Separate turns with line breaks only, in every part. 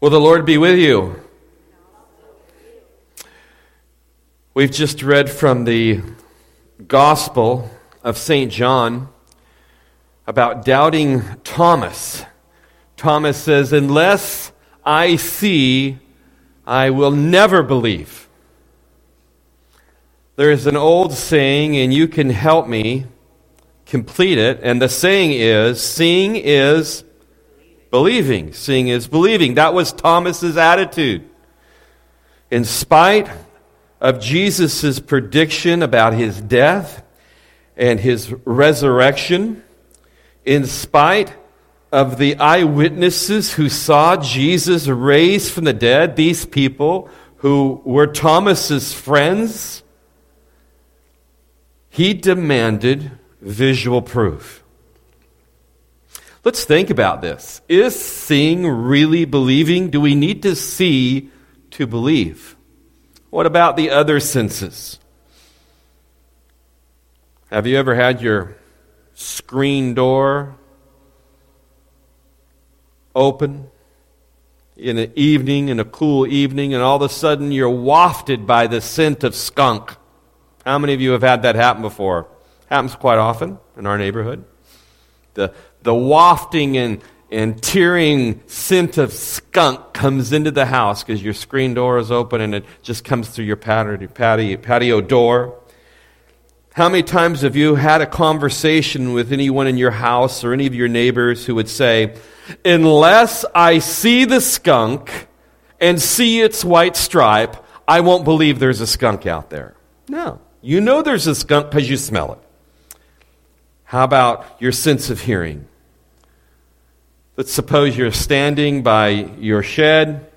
Will the Lord be with you? We've just read from the Gospel of St. John about doubting Thomas. Thomas says, Unless I see, I will never believe. There is an old saying, and you can help me complete it. And the saying is, Seeing is believing. Seeing is believing. That was Thomas's attitude. In spite of Jesus' prediction about his death and his resurrection, in spite of the eyewitnesses who saw Jesus raised from the dead, these people who were Thomas's friends, he demanded visual proof. Let's think about this. Is seeing really believing? Do we need to see to believe? What about the other senses? Have you ever had your screen door open in an evening, in a cool evening, and all of a sudden you're wafted by the scent of skunk? How many of you have had that happen before? Happens quite often in our neighborhood. The, the wafting and, and tearing scent of skunk comes into the house because your screen door is open and it just comes through your patio, patio, door. How many times have you had a conversation with anyone in your house or any of your neighbors who would say, Unless I see the skunk and see its white stripe, I won't believe there's a skunk out there? No. You know there's a skunk because you smell it. How about your sense of hearing? Let's suppose you're standing by your shed,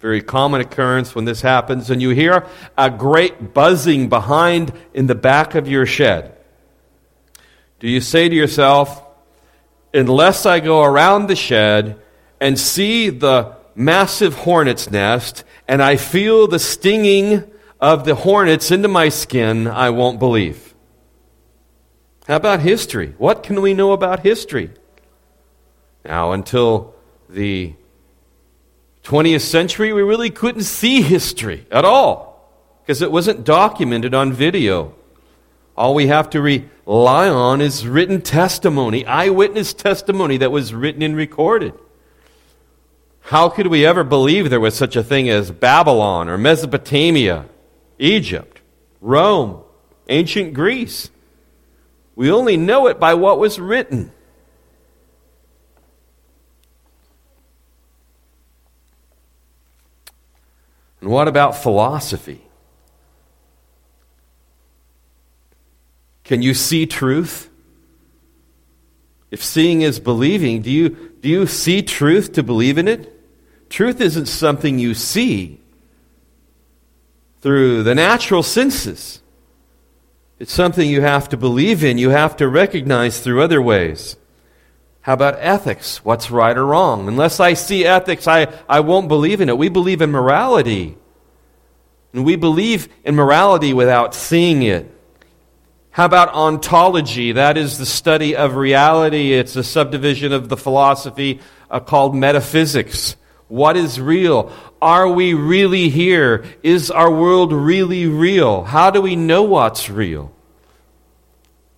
very common occurrence when this happens, and you hear a great buzzing behind in the back of your shed. Do you say to yourself, unless I go around the shed and see the massive hornet's nest and I feel the stinging of the hornets into my skin, I won't believe? How about history? What can we know about history? Now, until the 20th century, we really couldn't see history at all because it wasn't documented on video. All we have to rely on is written testimony, eyewitness testimony that was written and recorded. How could we ever believe there was such a thing as Babylon or Mesopotamia, Egypt, Rome, ancient Greece? We only know it by what was written. And what about philosophy? Can you see truth? If seeing is believing, do you, do you see truth to believe in it? Truth isn't something you see through the natural senses. It's something you have to believe in, you have to recognize through other ways. How about ethics? What's right or wrong? Unless I see ethics, I, I won't believe in it. We believe in morality. And we believe in morality without seeing it. How about ontology? That is the study of reality. It's a subdivision of the philosophy uh, called metaphysics. What is real? Are we really here? Is our world really real? How do we know what's real?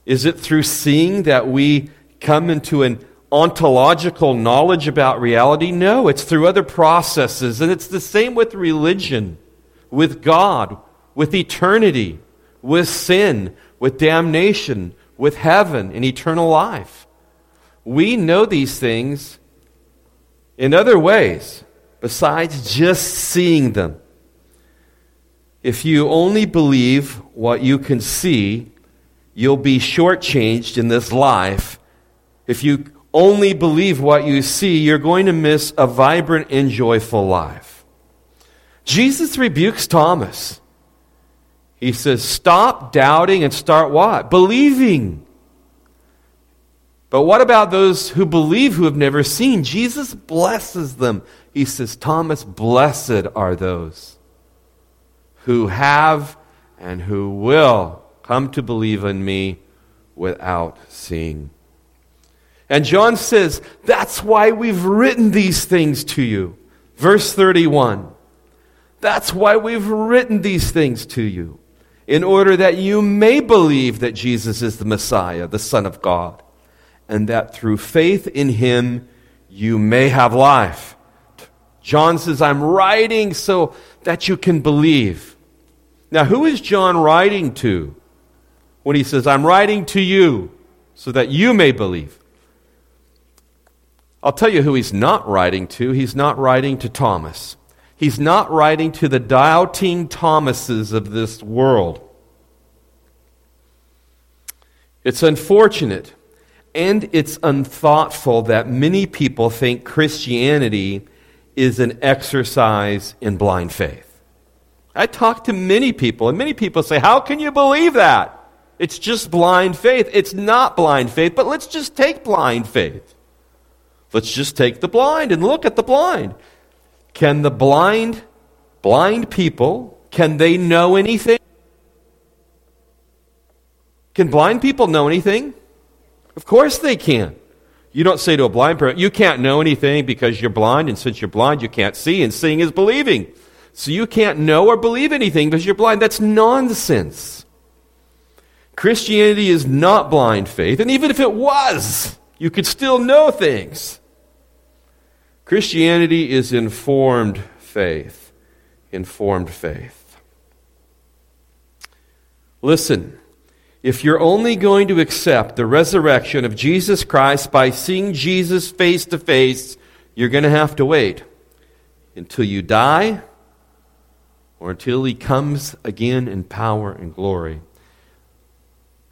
Is it through seeing that we come into an ontological knowledge about reality? No, it's through other processes. And it's the same with religion, with God, with eternity, with sin, with damnation, with heaven and eternal life. We know these things in other ways besides just seeing them. If you only believe what you can see, you'll be shortchanged in this life. If you only believe what you see, you're going to miss a vibrant and joyful life. Jesus rebukes Thomas. He says, Stop doubting and start what? Believing. But what about those who believe who have never seen? Jesus blesses them. He says, Thomas, blessed are those who have and who will come to believe in me without seeing. And John says, That's why we've written these things to you. Verse 31 That's why we've written these things to you, in order that you may believe that Jesus is the Messiah, the Son of God, and that through faith in him you may have life. John says, I'm writing so that you can believe. Now, who is John writing to when he says, I'm writing to you so that you may believe? I'll tell you who he's not writing to. He's not writing to Thomas. He's not writing to the doubting Thomases of this world. It's unfortunate and it's unthoughtful that many people think Christianity is an exercise in blind faith. I talk to many people, and many people say, How can you believe that? It's just blind faith. It's not blind faith, but let's just take blind faith. Let's just take the blind and look at the blind. Can the blind, blind people, can they know anything? Can blind people know anything? Of course they can. You don't say to a blind person, you can't know anything because you're blind, and since you're blind, you can't see, and seeing is believing. So you can't know or believe anything because you're blind. That's nonsense. Christianity is not blind faith, and even if it was, you could still know things. Christianity is informed faith. Informed faith. Listen, if you're only going to accept the resurrection of Jesus Christ by seeing Jesus face to face, you're going to have to wait until you die or until he comes again in power and glory.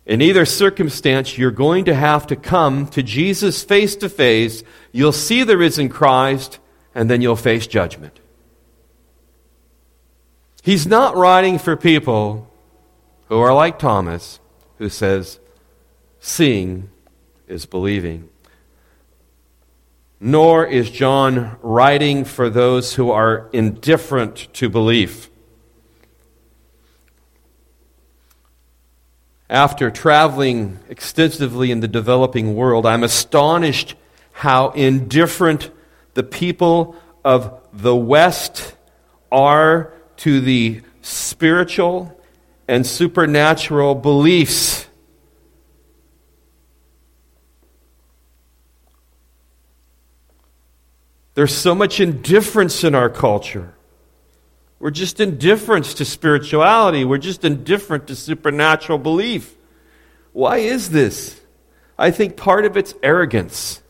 In either circumstance, you're going to have to come to Jesus face to face. You'll see the risen Christ, and then you'll face judgment. He's not writing for people who are like Thomas, who says, Seeing is believing. Nor is John writing for those who are indifferent to belief. After traveling extensively in the developing world, I'm astonished how indifferent the people of the West are to the spiritual and supernatural beliefs. There's so much indifference in our culture. We're just indifferent to spirituality. We're just indifferent to supernatural belief. Why is this? I think part of it's arrogance.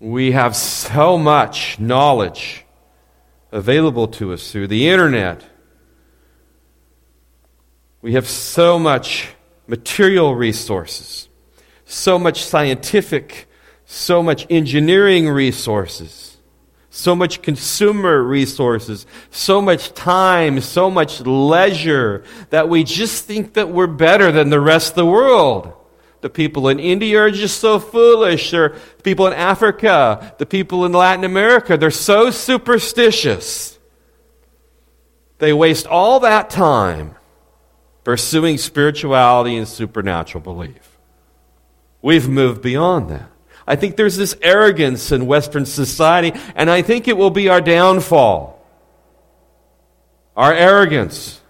We have so much knowledge available to us through the internet. We have so much material resources, so much scientific, so much engineering resources so much consumer resources, so much time, so much leisure that we just think that we're better than the rest of the world. The people in India are just so foolish. Or people in Africa, the people in Latin America, they're so superstitious. They waste all that time pursuing spirituality and supernatural belief. We've moved beyond that. I think there's this arrogance in Western society, and I think it will be our downfall. Our arrogance.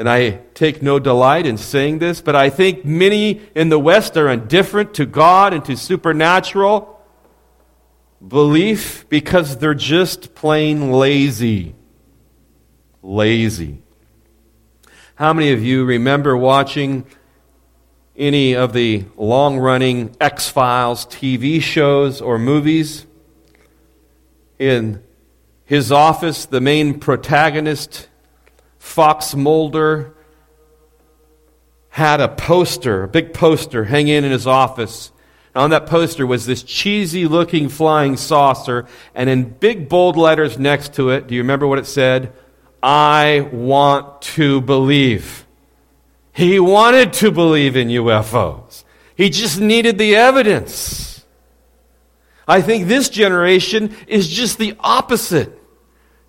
And I take no delight in saying this, but I think many in the West are indifferent to God and to supernatural belief because they're just plain lazy. Lazy. How many of you remember watching any of the long running X Files TV shows or movies. In his office, the main protagonist, Fox Mulder, had a poster, a big poster, hanging in his office. And on that poster was this cheesy looking flying saucer, and in big bold letters next to it, do you remember what it said? I want to believe. He wanted to believe in UFOs. He just needed the evidence. I think this generation is just the opposite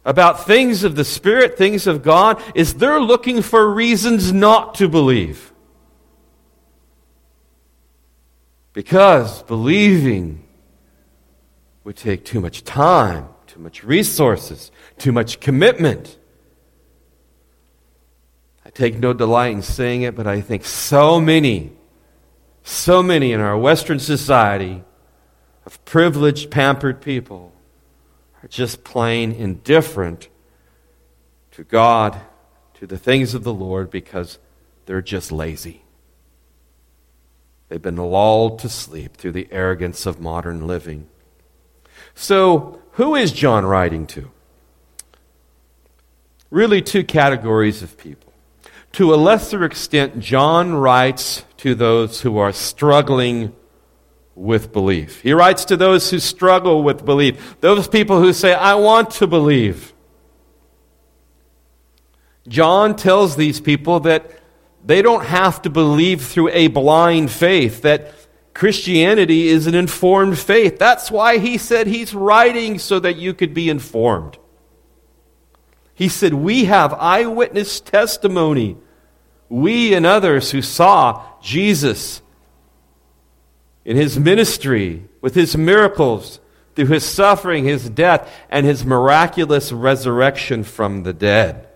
about things of the Spirit, things of God, is they're looking for reasons not to believe. Because believing would take too much time, too much resources, too much commitment. I take no delight in saying it, but I think so many, so many in our Western society of privileged, pampered people are just plain indifferent to God, to the things of the Lord, because they're just lazy. They've been lulled to sleep through the arrogance of modern living. So, who is John writing to? Really, two categories of people. To a lesser extent, John writes to those who are struggling with belief. He writes to those who struggle with belief, those people who say, I want to believe. John tells these people that they don't have to believe through a blind faith, that Christianity is an informed faith. That's why he said he's writing so that you could be informed. He said, We have eyewitness testimony. We and others who saw Jesus in his ministry, with his miracles, through his suffering, his death, and his miraculous resurrection from the dead.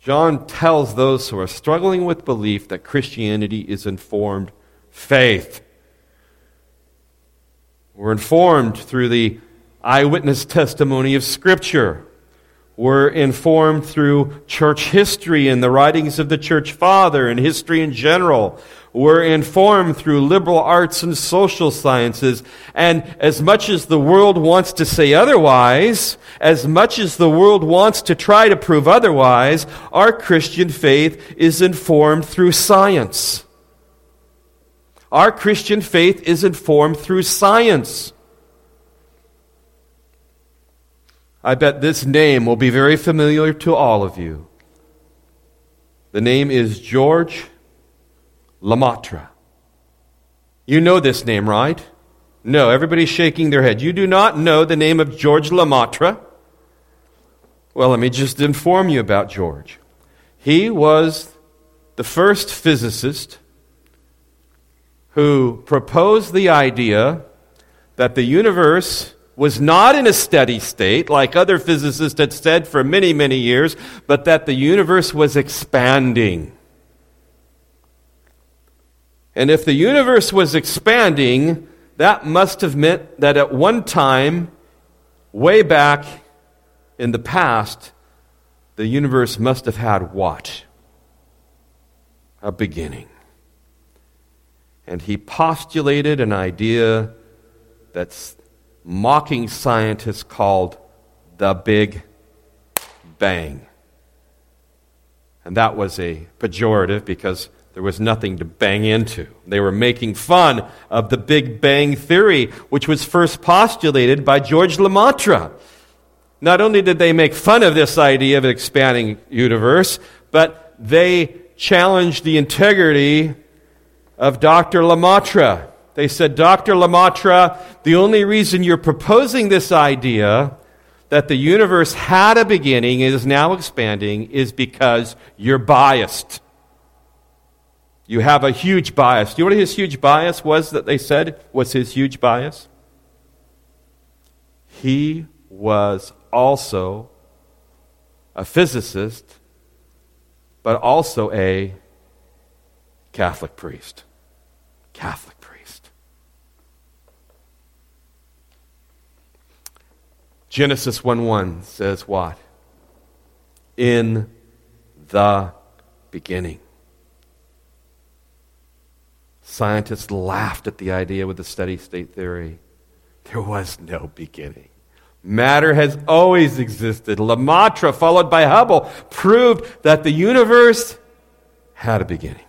John tells those who are struggling with belief that Christianity is informed faith. We're informed through the eyewitness testimony of Scripture. We're informed through church history and the writings of the church father and history in general. We're informed through liberal arts and social sciences. And as much as the world wants to say otherwise, as much as the world wants to try to prove otherwise, our Christian faith is informed through science. Our Christian faith is informed through science. I bet this name will be very familiar to all of you. The name is George Lemaitre. You know this name, right? No, everybody's shaking their head. You do not know the name of George Lemaitre? Well, let me just inform you about George. He was the first physicist who proposed the idea that the universe was not in a steady state, like other physicists had said for many, many years, but that the universe was expanding. And if the universe was expanding, that must have meant that at one time, way back in the past, the universe must have had what? A beginning. And he postulated an idea that's mocking scientists called the Big Bang. And that was a pejorative because there was nothing to bang into. They were making fun of the Big Bang Theory, which was first postulated by George Lemaitre. Not only did they make fun of this idea of an expanding universe, but they challenged the integrity of Dr. Lemaitre. They said, Dr. Lemaitre, the only reason you're proposing this idea that the universe had a beginning and is now expanding is because you're biased. You have a huge bias. Do you know what his huge bias was that they said was his huge bias? He was also a physicist, but also a Catholic priest. Catholic priest. Genesis 1 1 says what? In the beginning. Scientists laughed at the idea with the steady state theory. There was no beginning. Matter has always existed. Lemaitre, followed by Hubble, proved that the universe had a beginning.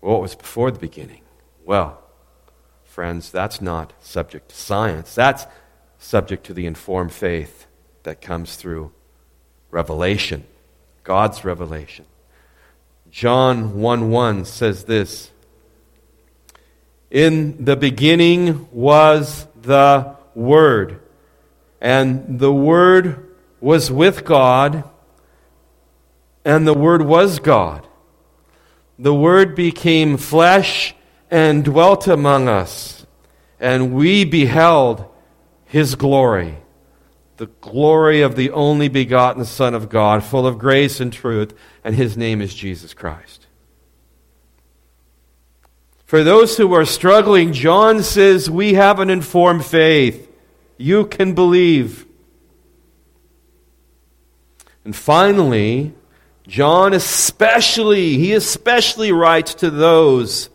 What was before the beginning? Well, friends, that's not subject to science. That's subject to the informed faith that comes through revelation, God's revelation. John 1 1 says this In the beginning was the Word, and the Word was with God, and the Word was God. the Word became flesh and dwelt among us, and we beheld his glory, the glory of the only begotten Son of God, full of grace and truth, and his name is Jesus Christ. For those who are struggling, John says, We have an informed faith. You can believe. And finally, John especially, he especially writes to those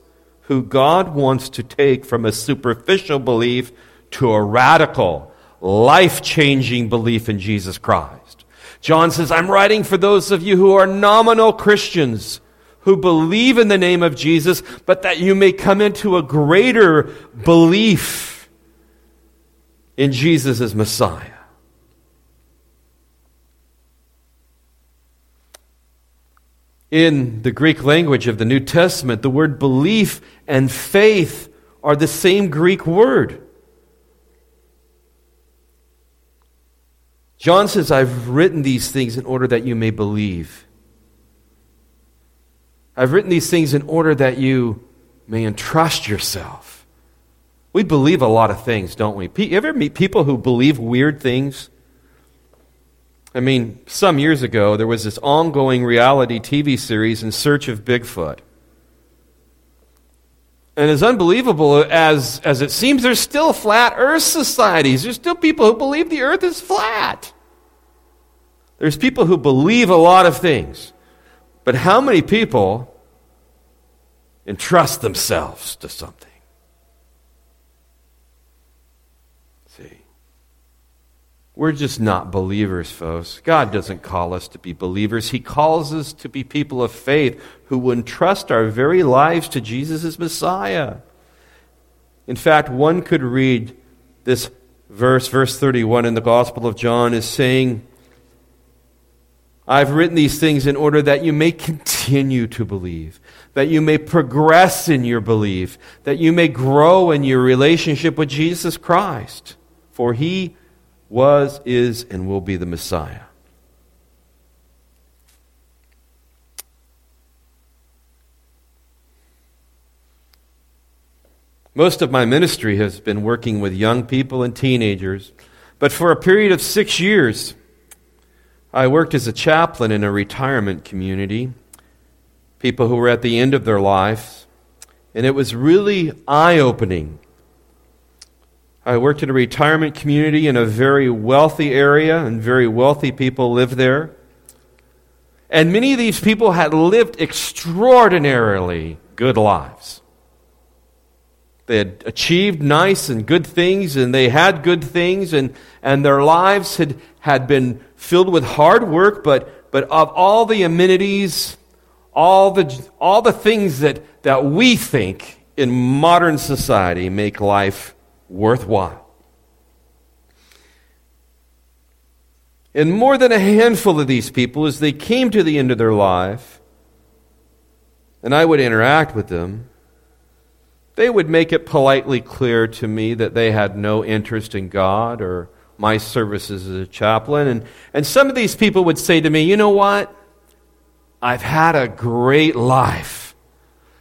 who God wants to take from a superficial belief to a radical, life changing belief in Jesus Christ. John says, I'm writing for those of you who are nominal Christians, who believe in the name of Jesus, but that you may come into a greater belief in Jesus as Messiah. In the Greek language of the New Testament, the word belief and faith are the same Greek word. John says, I've written these things in order that you may believe. I've written these things in order that you may entrust yourself. We believe a lot of things, don't we? You ever meet people who believe weird things? I mean, some years ago, there was this ongoing reality TV series in search of Bigfoot. And as unbelievable as, as it seems, there's still flat earth societies. There's still people who believe the earth is flat. There's people who believe a lot of things. But how many people entrust themselves to something? We're just not believers, folks. God doesn't call us to be believers. He calls us to be people of faith who entrust our very lives to Jesus as Messiah. In fact, one could read this verse, verse 31 in the Gospel of John, is saying, I've written these things in order that you may continue to believe, that you may progress in your belief, that you may grow in your relationship with Jesus Christ. For he was, is, and will be the Messiah. Most of my ministry has been working with young people and teenagers, but for a period of six years, I worked as a chaplain in a retirement community, people who were at the end of their lives, and it was really eye opening I worked in a retirement community in a very wealthy area, and very wealthy people lived there. And many of these people had lived extraordinarily good lives. They had achieved nice and good things, and they had good things, and, and their lives had, had been filled with hard work, but, but of all the amenities, all the, all the things that, that we think in modern society make life worthwhile. And more than a handful of these people, as they came to the end of their life, and I would interact with them, they would make it politely clear to me that they had no interest in God or my services as a chaplain. And, and some of these people would say to me, You know what? I've had a great life.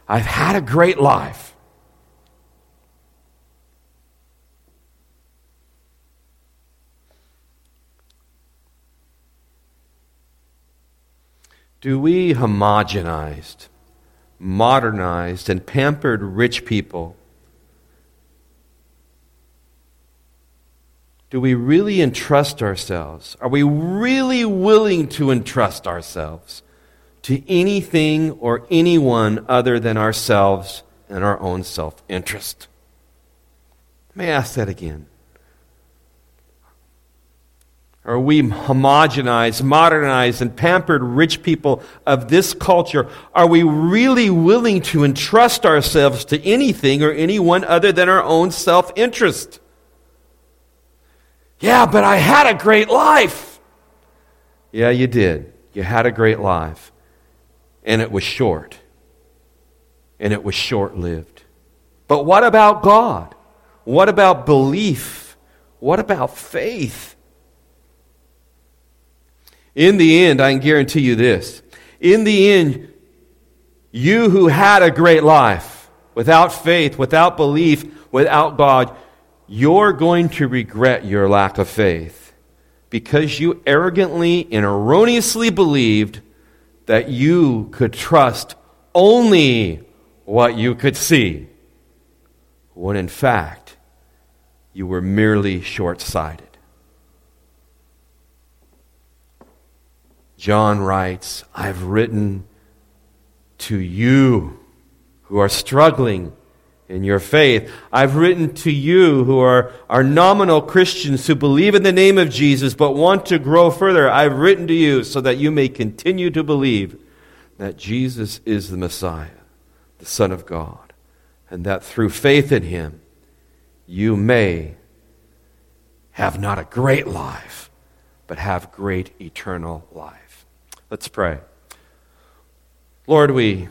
I've had a great life. Do we homogenized, modernized, and pampered rich people, do we really entrust ourselves? Are we really willing to entrust ourselves to anything or anyone other than ourselves and our own self interest? May I ask that again? Are we homogenized, modernized, and pampered rich people of this culture? Are we really willing to entrust ourselves to anything or anyone other than our own self interest? Yeah, but I had a great life. Yeah, you did. You had a great life. And it was short. And it was short lived. But what about God? What about belief? What about faith? In the end, I can guarantee you this. In the end, You who had a great life without faith, without belief, without God, you're going to regret your lack of faith because you arrogantly and erroneously believed that you could trust only what you could see, when in fact, you were merely short sighted. John writes, I've written to you who are struggling in your faith. I've written to you who are, are nominal Christians who believe in the name of Jesus but want to grow further. I've written to you so that you may continue to believe that Jesus is the Messiah, the Son of God, and that through faith in him you may have not a great life, but have great eternal life. Let's pray. Lord, we